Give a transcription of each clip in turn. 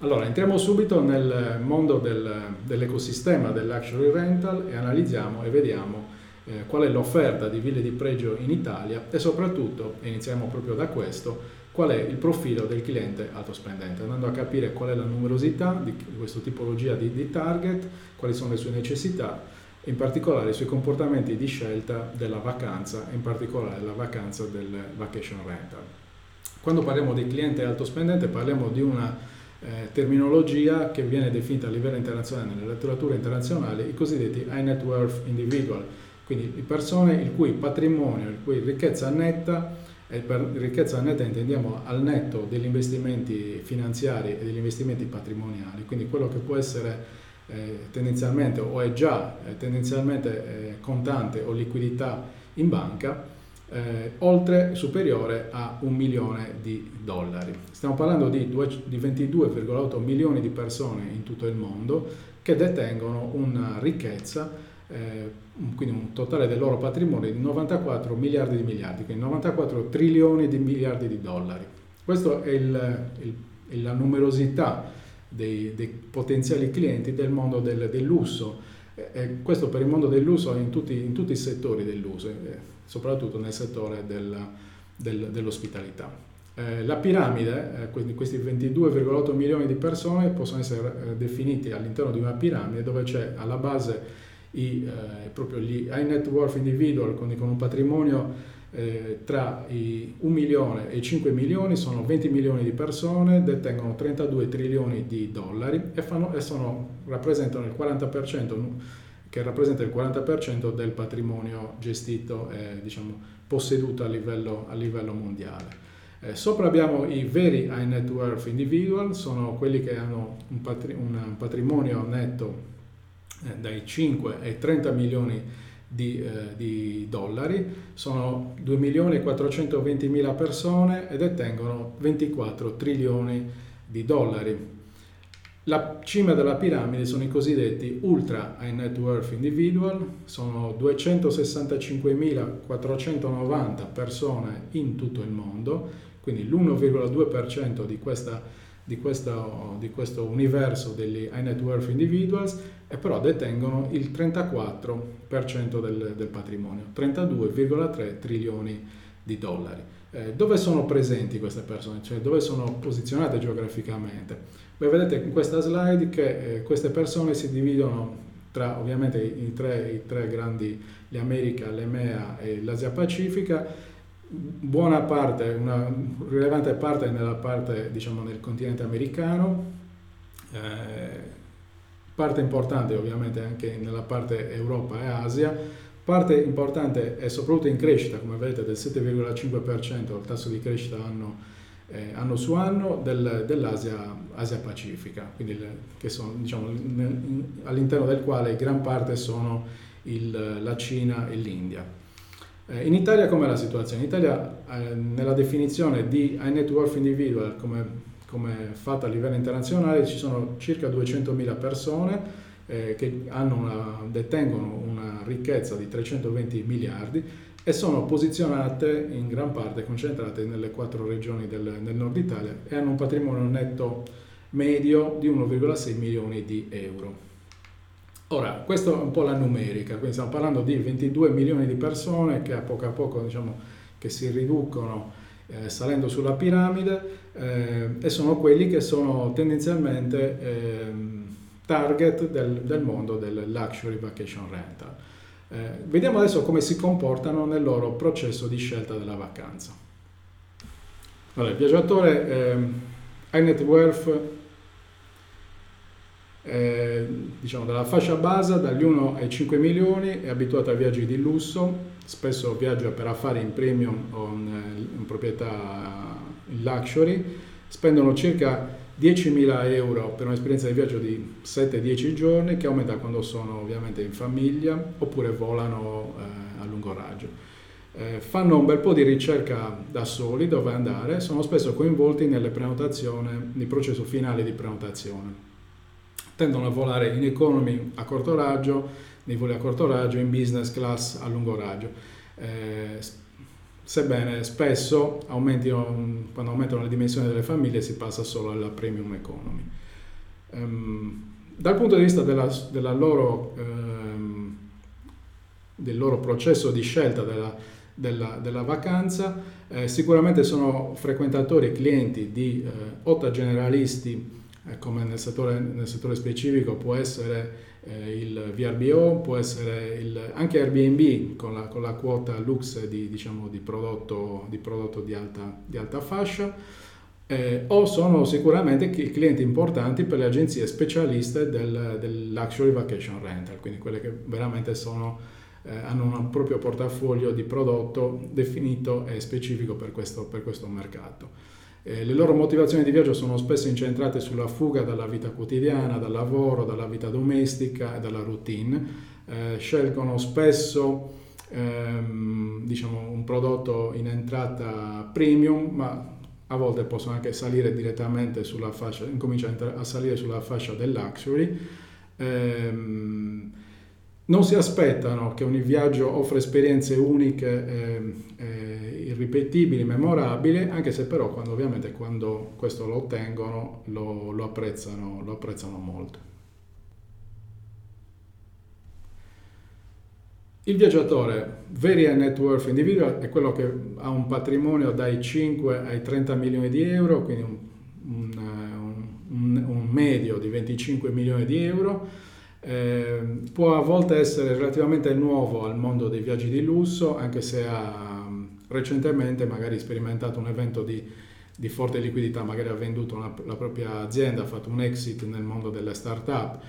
Allora, entriamo subito nel mondo del, dell'ecosistema del luxury rental e analizziamo e vediamo eh, qual è l'offerta di ville di pregio in Italia e soprattutto, iniziamo proprio da questo, qual è il profilo del cliente alto spendente, andando a capire qual è la numerosità di questa tipologia di, di target, quali sono le sue necessità, in particolare i suoi comportamenti di scelta della vacanza, in particolare la vacanza del vacation rental. Quando parliamo di cliente alto spendente parliamo di una eh, terminologia che viene definita a livello internazionale nella letteratura internazionale, i cosiddetti high net worth individual, quindi persone il cui patrimonio, il cui ricchezza netta, e per ricchezza netta intendiamo al netto degli investimenti finanziari e degli investimenti patrimoniali, quindi quello che può essere eh, tendenzialmente o è già eh, tendenzialmente eh, contante o liquidità in banca, eh, oltre superiore a un milione di dollari. Stiamo parlando di, di 22,8 milioni di persone in tutto il mondo che detengono una ricchezza, eh, quindi un totale del loro patrimonio di 94 miliardi di miliardi, quindi 94 trilioni di miliardi di dollari. Questa è il, il, la numerosità dei, dei, potenziali clienti del mondo del, del lusso. E questo per il mondo del lusso in tutti, in tutti i settori del lusso soprattutto nel settore del, del, dell'ospitalità. Eh, la piramide, eh, quindi questi 22,8 milioni di persone possono essere eh, definiti all'interno di una piramide dove c'è alla base i, eh, proprio gli high net worth individual con, con un patrimonio eh, tra i 1 milione e i 5 milioni sono 20 milioni di persone, detengono 32 trilioni di dollari e, fanno, e sono, rappresentano il 40% che rappresenta il 40% del patrimonio gestito e diciamo, posseduto a livello, a livello mondiale. Eh, sopra abbiamo i veri high net worth individual, sono quelli che hanno un, patri- un patrimonio netto eh, dai 5 ai 30 milioni di, eh, di dollari, sono 2 milioni e 420 mila persone e detengono 24 trilioni di dollari. La cima della piramide sono i cosiddetti ultra high net worth individual, sono 265.490 persone in tutto il mondo, quindi l'1,2% di, questa, di, questo, di questo universo degli high net worth individuals e però detengono il 34% del, del patrimonio, 32,3 trilioni di dollari. Eh, dove sono presenti queste persone, cioè dove sono posizionate geograficamente? Beh, vedete in questa slide che eh, queste persone si dividono tra ovviamente i tre, i tre grandi, l'America, l'EMEA e l'Asia Pacifica, buona parte, una rilevante parte nella parte, diciamo, nel continente americano, eh, parte importante ovviamente anche nella parte Europa e Asia, parte importante è soprattutto in crescita, come vedete del 7,5% il tasso di crescita anno eh, anno su anno del, dell'Asia Asia Pacifica, quindi le, che sono, diciamo, all'interno del quale gran parte sono il, la Cina e l'India. Eh, in Italia com'è la situazione? In Italia eh, nella definizione di high net worth individual come, come fatta a livello internazionale ci sono circa 200.000 persone eh, che una, detengono una ricchezza di 320 miliardi e sono posizionate in gran parte concentrate nelle quattro regioni del, del nord Italia e hanno un patrimonio netto medio di 1,6 milioni di euro. Ora, questa è un po' la numerica, quindi stiamo parlando di 22 milioni di persone che a poco a poco diciamo, si riducono eh, salendo sulla piramide eh, e sono quelli che sono tendenzialmente eh, target del, del mondo del luxury vacation rental. Eh, vediamo adesso come si comportano nel loro processo di scelta della vacanza. Allora, il viaggiatore high net worth eh, diciamo dalla fascia base dagli 1 ai 5 milioni è abituato a viaggi di lusso spesso viaggia per affari in premium o in, eh, in proprietà in luxury spendono circa 10.000 euro per un'esperienza di viaggio di 7-10 giorni che aumenta quando sono ovviamente in famiglia oppure volano eh, a lungo raggio. Eh, fanno un bel po' di ricerca da soli dove andare, sono spesso coinvolti nelle prenotazioni, nel processo finale di prenotazione. Tendono a volare in economy a corto raggio, nei voli a corto raggio, in business class a lungo raggio. Eh, sebbene spesso aumentino, quando aumentano le dimensioni delle famiglie si passa solo alla premium economy. Um, dal punto di vista della, della loro, um, del loro processo di scelta della, della, della vacanza, eh, sicuramente sono frequentatori e clienti di eh, generalisti, come nel settore, nel settore, specifico può essere eh, il VRBO, può essere il, anche Airbnb con la, con la, quota Lux di, diciamo, di prodotto, di, prodotto di, alta, di alta fascia. Eh, o sono sicuramente clienti importanti per le agenzie specialiste del, del, luxury vacation rental, quindi quelle che veramente sono, eh, hanno un proprio portafoglio di prodotto definito e specifico per questo, per questo mercato. Eh, le loro motivazioni di viaggio sono spesso incentrate sulla fuga dalla vita quotidiana, dal lavoro, dalla vita domestica e dalla routine. Eh, scelgono spesso ehm, diciamo, un prodotto in entrata premium, ma a volte possono anche salire direttamente sulla fascia, incominciano a salire sulla fascia del luxury. Ehm, non si aspettano che ogni viaggio offra esperienze uniche, eh, irripetibili, memorabili, anche se però quando, ovviamente quando questo lo ottengono lo, lo, apprezzano, lo apprezzano molto. Il viaggiatore very high net worth individual è quello che ha un patrimonio dai 5 ai 30 milioni di euro, quindi un, un, un, un medio di 25 milioni di euro eh, può a volte essere relativamente nuovo al mondo dei viaggi di lusso, anche se ha recentemente magari sperimentato un evento di, di forte liquidità, magari ha venduto una, la propria azienda, ha fatto un exit nel mondo delle start-up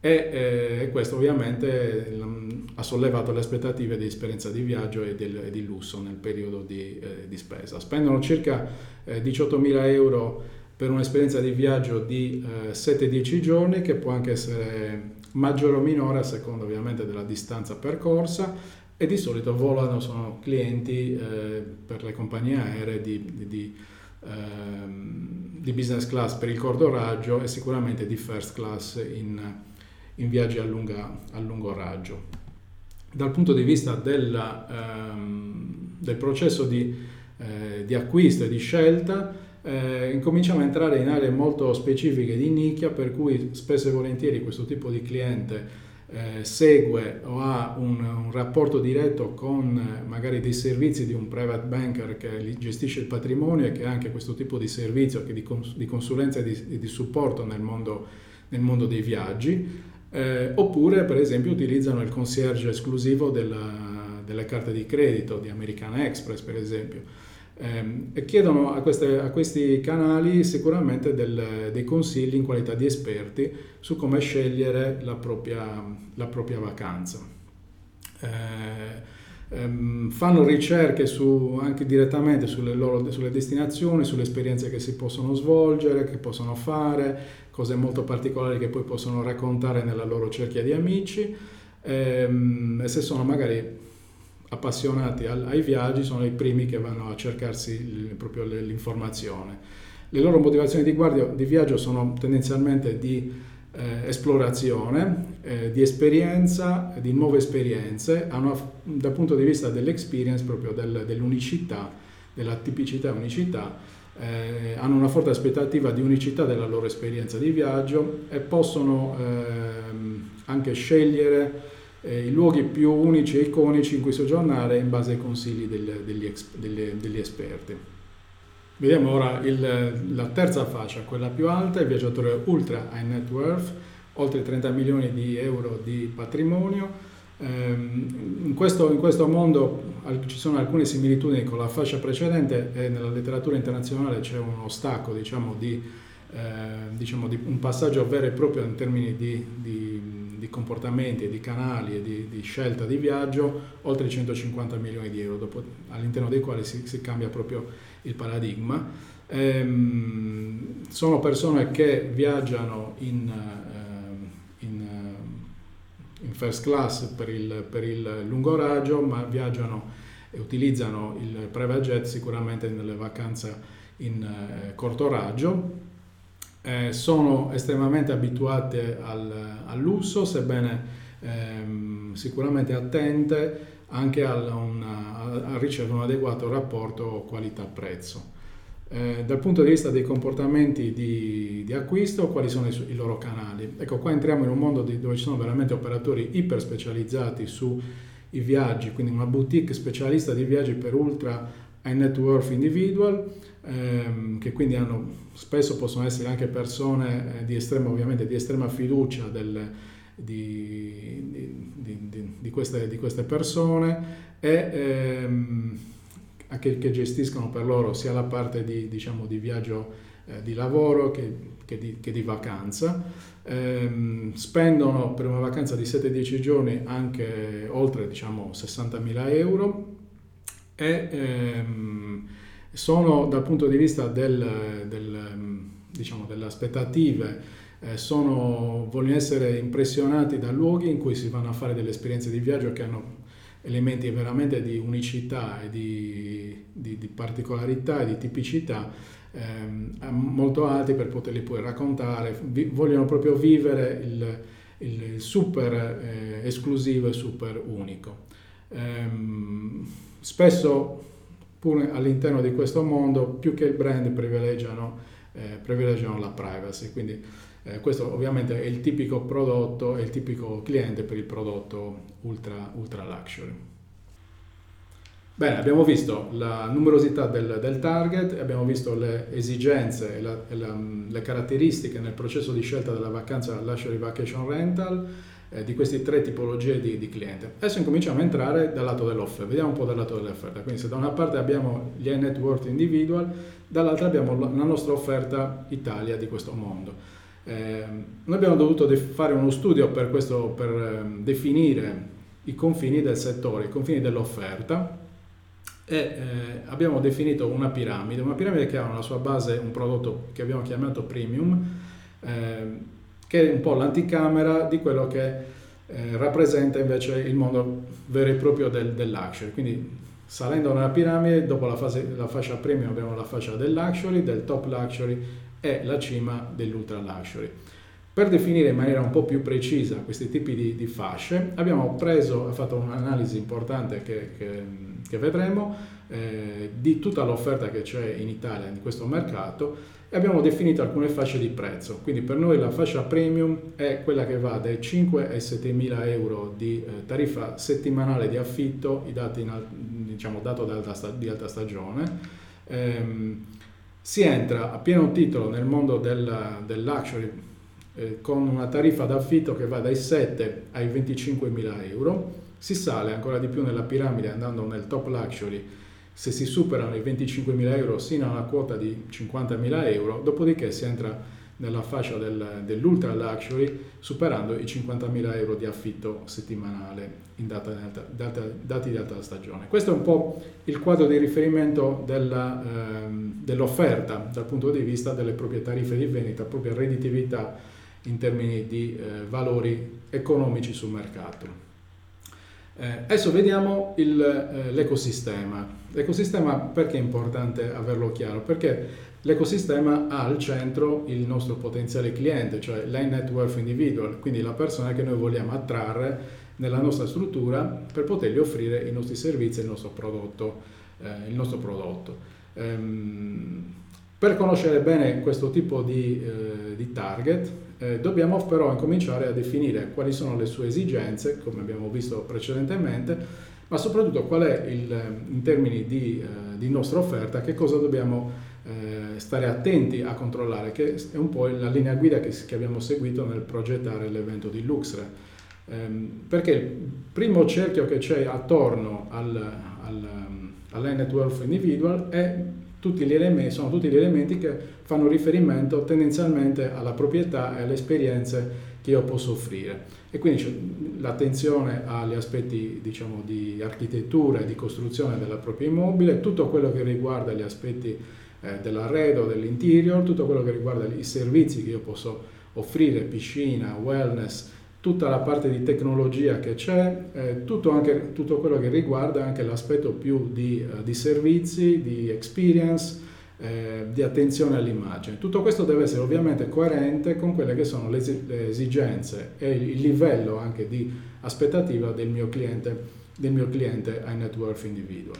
e eh, questo ovviamente l, ha sollevato le aspettative di esperienza di viaggio e, del, e di lusso nel periodo di, eh, di spesa. Spendono circa eh, 18.000 euro per un'esperienza di viaggio di 7-10 eh, giorni che può anche essere maggiore o minore a seconda ovviamente della distanza percorsa e di solito volano, sono clienti eh, per le compagnie aeree di, di, di, ehm, di, business class per il corto raggio e sicuramente di first class in, in viaggi a, lunga, a, lungo raggio. Dal punto di vista della, ehm, del processo di, eh, di acquisto e di scelta, eh, incominciamo a entrare in aree molto specifiche di nicchia per cui spesso e volentieri questo tipo di cliente eh, segue o ha un, un, rapporto diretto con eh, magari dei servizi di un private banker che gestisce il patrimonio e che ha anche questo tipo di servizio di, cons- di, consulenza e di, di supporto nel mondo, nel mondo, dei viaggi, eh, oppure per esempio utilizzano il concierge esclusivo della, delle carte di credito di American Express per esempio eh, chiedono a, queste, a, questi canali sicuramente del, dei consigli in qualità di esperti su come scegliere la propria, la propria vacanza. Eh, ehm, fanno ricerche su, anche direttamente sulle, loro, sulle destinazioni, sulle esperienze che si possono svolgere, che possono fare, cose molto particolari che poi possono raccontare nella loro cerchia di amici ehm, e se sono magari appassionati ai viaggi sono i primi che vanno a cercarsi proprio l'informazione. Le loro motivazioni di viaggio sono tendenzialmente di eh, esplorazione, eh, di esperienza, di nuove esperienze, hanno dal punto di vista dell'experience, proprio del, dell'unicità, della tipicità e unicità, eh, hanno una forte aspettativa di unicità della loro esperienza di viaggio e possono ehm, anche scegliere eh, i luoghi più unici e iconici in cui soggiornare in base ai consigli del, degli, degli, degli, esperti. Vediamo ora il, la terza fascia, quella più alta, il viaggiatore ultra high net worth, oltre 30 milioni di euro di patrimonio. Ehm, in, questo, in, questo, mondo ci sono alcune similitudini con la fascia precedente e nella letteratura internazionale c'è uno stacco diciamo, di, eh, diciamo, di un passaggio vero e proprio in termini di, di di comportamenti e di canali e di, di, scelta di viaggio oltre 150 milioni di euro, dopo, all'interno dei quali si, si, cambia proprio il paradigma. Ehm, sono persone che viaggiano in, uh, in, uh, in first class per il, per il lungo raggio, ma viaggiano e utilizzano il private jet sicuramente nelle vacanze in uh, corto raggio eh, sono estremamente abituate al, al lusso, sebbene ehm, sicuramente attente anche una, a, a, ricevere un adeguato rapporto qualità-prezzo. eh, dal punto di vista dei comportamenti di, di acquisto, quali sono i, i, loro canali. Ecco, qua entriamo in un mondo di, dove ci sono veramente operatori iper specializzati sui viaggi, quindi una boutique specialista di viaggi per ultra high net worth individual, ehm, che quindi hanno, spesso possono essere anche persone eh, di estrema, ovviamente, di estrema fiducia del, di, di, queste, di, queste, persone e ehm, che, che, gestiscono per loro sia la parte di, diciamo, di viaggio eh, di lavoro che, che, di, che di vacanza. Ehm, spendono per una vacanza di 7-10 giorni anche oltre diciamo, 60.000 euro e ehm, sono dal punto di vista del, del, diciamo, delle aspettative eh, sono, vogliono essere impressionati da luoghi in cui si vanno a fare delle esperienze di viaggio che hanno elementi veramente di unicità e di, di, di particolarità e di tipicità ehm, molto alti per poterli poi raccontare, Vi, vogliono proprio vivere il, il, il super eh, esclusivo e super unico. Ehm, spesso pur all'interno di questo mondo più che il brand privilegiano, eh, privilegiano la privacy, quindi eh, questo ovviamente è il tipico prodotto, è il tipico cliente per il prodotto ultra, ultra luxury. Bene, abbiamo visto la numerosità del, del target, abbiamo visto le esigenze e, la, e la, le caratteristiche nel processo di scelta della vacanza luxury vacation rental eh, di queste tre tipologie di, di, cliente. Adesso incominciamo a entrare dal lato dell'offerta, vediamo un po' dal lato dell'offerta. Quindi se da una parte abbiamo gli net worth individual, dall'altra abbiamo la nostra offerta Italia di questo mondo. Eh, noi abbiamo dovuto def- fare uno studio per, questo, per eh, definire i confini del settore, i confini dell'offerta e eh, abbiamo definito una piramide, una piramide che ha alla sua base un prodotto che abbiamo chiamato premium, ehm, che è un po' l'anticamera di quello che eh, rappresenta invece il mondo vero e proprio del, del luxury. Quindi salendo nella piramide, dopo la, fase, la fascia premium abbiamo la fascia del luxury, del top luxury è la cima dell'ultra luxury. Per definire in maniera un po' più precisa questi tipi di, di fasce, abbiamo preso, fatto un'analisi importante che, che, che vedremo eh, di tutta l'offerta che c'è in Italia in questo mercato e abbiamo definito alcune fasce di prezzo. Quindi per noi la fascia premium è quella che va dai 5 ai 7 mila euro di eh, tariffa settimanale di affitto, i dati in, diciamo, dato di alta stagione. Ehm, si entra a pieno titolo nel mondo del, del luxury eh, con una tariffa d'affitto che va dai 7 ai 25 mila euro, si sale ancora di più nella piramide andando nel top luxury se si superano i 25 mila euro sino a una quota di 50 mila euro, dopodiché si entra nella fascia del, dell'ultra luxury superando i 50.000 euro di affitto settimanale data, data, dati di alta stagione. Questo è un po' il quadro di riferimento della, ehm, dell'offerta dal punto di vista delle proprie tariffe di vendita, propria redditività in termini di eh, valori economici sul mercato. Eh, adesso vediamo il, eh, l'ecosistema. L'ecosistema perché è importante averlo chiaro? Perché L'ecosistema ha al centro il nostro potenziale cliente, cioè l'high worth individual, quindi la persona che noi vogliamo attrarre nella nostra struttura per potergli offrire i nostri servizi e il nostro prodotto. Eh, il nostro prodotto. Ehm, per conoscere bene questo tipo di, eh, di target eh, dobbiamo però incominciare a definire quali sono le sue esigenze, come abbiamo visto precedentemente, ma soprattutto qual è il, in termini di, eh, di nostra offerta, che cosa dobbiamo eh, stare attenti a controllare, che è un po' la linea guida che, che abbiamo seguito nel progettare l'evento di Luxre. Ehm, perché il primo cerchio che c'è attorno al, al, all'N Network Individual è tutti gli elementi, sono tutti gli elementi che fanno riferimento tendenzialmente alla proprietà e alle esperienze che io posso offrire. E quindi l'attenzione agli aspetti diciamo, di architettura e di costruzione della propria immobile, tutto quello che riguarda gli aspetti eh, dell'arredo, dell'interior, tutto quello che riguarda i servizi che io posso offrire, piscina, wellness, tutta la parte di tecnologia che c'è, eh, tutto, anche, tutto, quello che riguarda anche l'aspetto più di, uh, di servizi, di experience, eh, di attenzione all'immagine. Tutto questo deve essere ovviamente coerente con quelle che sono le, le esigenze e il livello anche di aspettativa del mio cliente, del mio cliente high net worth individual.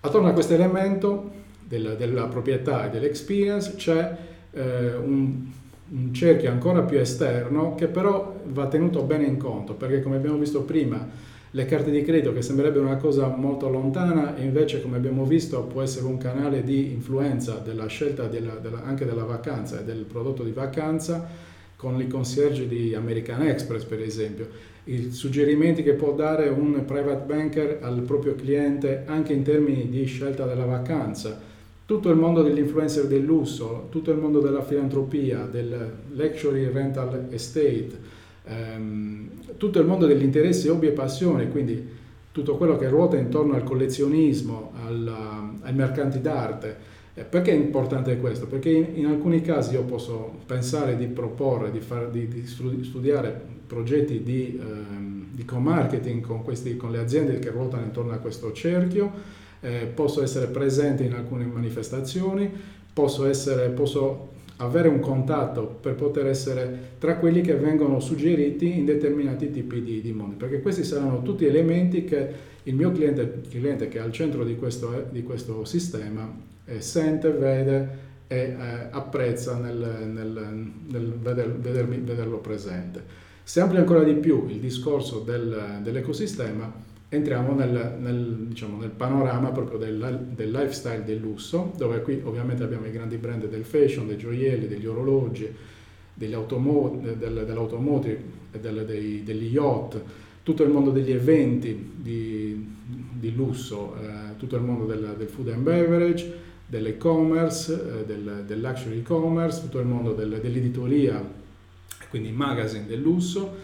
Attorno a questo elemento della, della proprietà e dell'experience, c'è eh, un, un cerchio ancora più esterno che però va tenuto bene in conto, perché come abbiamo visto prima, le carte di credito che sembrerebbe una cosa molto lontana invece come abbiamo visto può essere un canale di influenza della scelta della, della, anche della vacanza e del prodotto di vacanza con i concierge di American Express per esempio, i suggerimenti che può dare un private banker al proprio cliente anche in termini di scelta della vacanza, tutto il mondo dell'influencer del lusso, tutto il mondo della filantropia, del luxury rental estate, ehm, tutto il mondo degli interessi, hobby e passioni, quindi tutto quello che ruota intorno al collezionismo, alla, ai mercanti d'arte. Eh, perché è importante questo? Perché in, in, alcuni casi io posso pensare di proporre, di, far, di, di studiare progetti di, ehm, di co-marketing con, questi, con le aziende che ruotano intorno a questo cerchio, eh, posso essere presente in alcune manifestazioni, posso, essere, posso avere un contatto per poter essere tra quelli che vengono suggeriti in determinati tipi di, di mondi, perché questi saranno tutti elementi che il mio cliente, cliente che è al centro di questo, di questo sistema eh, sente, vede e eh, apprezza nel, nel, nel veder, vedermi, vederlo presente. Se amplia ancora di più il discorso del, dell'ecosistema, entriamo nel, nel, diciamo, nel panorama proprio del, del, lifestyle del lusso, dove qui ovviamente abbiamo i grandi brand del fashion, dei gioielli, degli orologi, degli automo- del, dell'automotive, del, dei, degli yacht, tutto il mondo degli eventi di, di lusso, eh, tutto il mondo del, del, food and beverage, dell'e-commerce, eh, del, del, luxury e-commerce, tutto il mondo dell'editoria, quindi magazine del lusso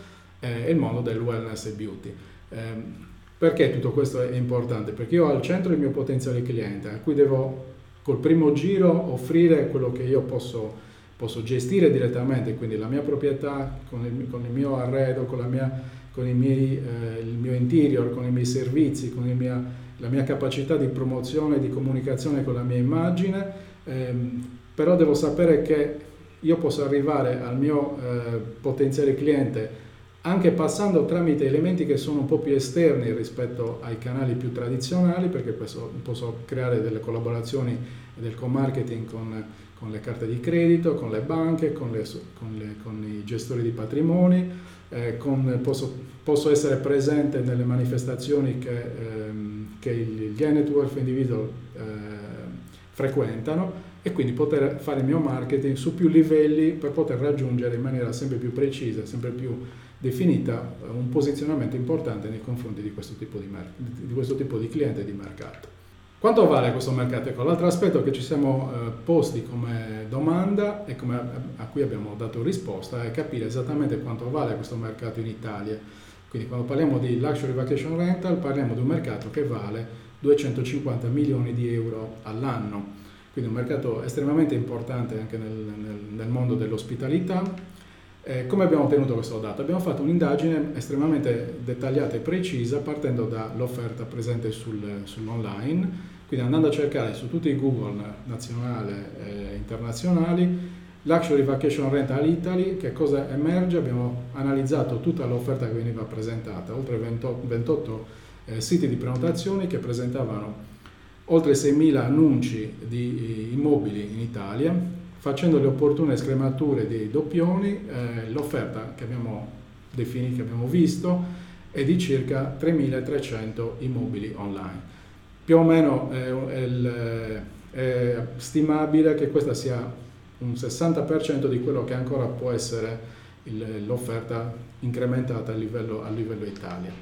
eh, e il mondo del wellness e beauty. Eh, perché tutto questo è importante? Perché io ho al centro il mio potenziale cliente, a cui devo col primo giro offrire quello che io posso, posso gestire direttamente, quindi la mia proprietà con il, con il mio arredo, con, mia, con miei, eh, il mio interior, con i miei servizi, con mia, la mia capacità di promozione e di comunicazione con la mia immagine, ehm, però devo sapere che io posso arrivare al mio eh, potenziale cliente anche passando tramite elementi che sono un po' più esterni rispetto ai canali più tradizionali, perché posso, creare delle collaborazioni del co-marketing con, con, le carte di credito, con le banche, con, le, con, le, con i gestori di patrimoni, eh, posso, posso, essere presente nelle manifestazioni che, ehm, che gli network individual eh, frequentano e quindi poter fare il mio marketing su più livelli per poter raggiungere in maniera sempre più precisa, sempre più definita un posizionamento importante nei confronti di questo tipo di, mer- di, questo tipo di cliente di mercato. Quanto vale questo mercato? Ecco, l'altro aspetto che ci siamo eh, posti come domanda e come, a cui abbiamo dato risposta è capire esattamente quanto vale questo mercato in Italia. Quindi quando parliamo di luxury vacation rental parliamo di un mercato che vale 250 milioni di euro all'anno, quindi un mercato estremamente importante anche nel, nel, nel mondo dell'ospitalità eh, come abbiamo ottenuto questo dato? Abbiamo fatto un'indagine estremamente dettagliata e precisa partendo dall'offerta presente sul, sull'online, quindi andando a cercare su tutti i Google nazionali e internazionali Luxury Vacation Rental Italy, che cosa emerge? Abbiamo analizzato tutta l'offerta che veniva presentata, oltre 28, 28 eh, siti di prenotazioni che presentavano oltre 6.000 annunci di eh, immobili in Italia, facendo le opportune scremature dei doppioni, eh, l'offerta che abbiamo definito, che abbiamo visto, è di circa 3.300 immobili online. Più o meno è, è, stimabile che questa sia un 60% di quello che ancora può essere il, l'offerta incrementata a livello, a livello Italia.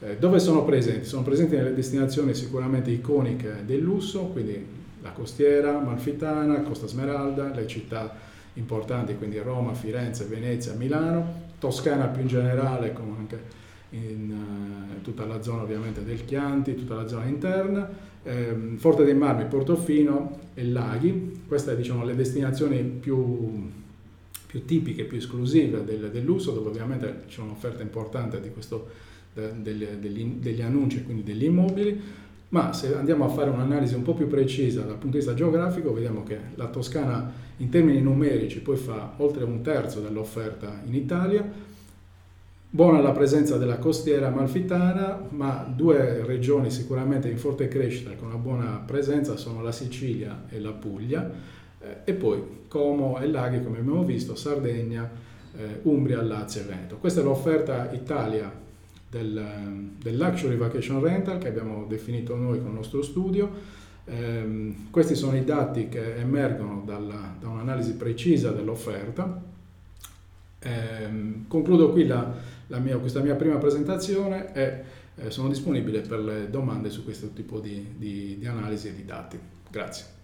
Eh, dove sono presenti? Sono presenti nelle destinazioni sicuramente iconiche del lusso, quindi la costiera malfitana, Costa Smeralda, le città importanti, quindi Roma, Firenze, Venezia, Milano, Toscana più in generale, come anche in uh, tutta la zona ovviamente del Chianti, tutta la zona interna, ehm, Forte dei Marmi, Portofino e Laghi, queste diciamo le destinazioni più, più tipiche, più esclusive del, dell'uso, dove ovviamente c'è un'offerta importante questo, de, degli, degli, degli annunci, quindi degli immobili, ma se andiamo a fare un'analisi un po' più precisa dal punto di vista geografico, vediamo che la Toscana in termini numerici poi fa oltre un terzo dell'offerta in Italia, Buona la presenza della costiera amalfitana, ma due regioni sicuramente in forte crescita con una buona presenza sono la Sicilia e la Puglia eh, e poi Como e laghi come abbiamo visto, Sardegna, eh, Umbria, Lazio e Veneto. Questa è l'offerta Italia del, del, Luxury Vacation Rental che abbiamo definito noi con il nostro studio. Eh, questi sono i dati che emergono dalla, da un'analisi precisa dell'offerta. Eh, concludo qui la, la mia, questa mia prima presentazione e eh, sono disponibile per le domande su questo tipo di, di, di analisi e di dati. Grazie.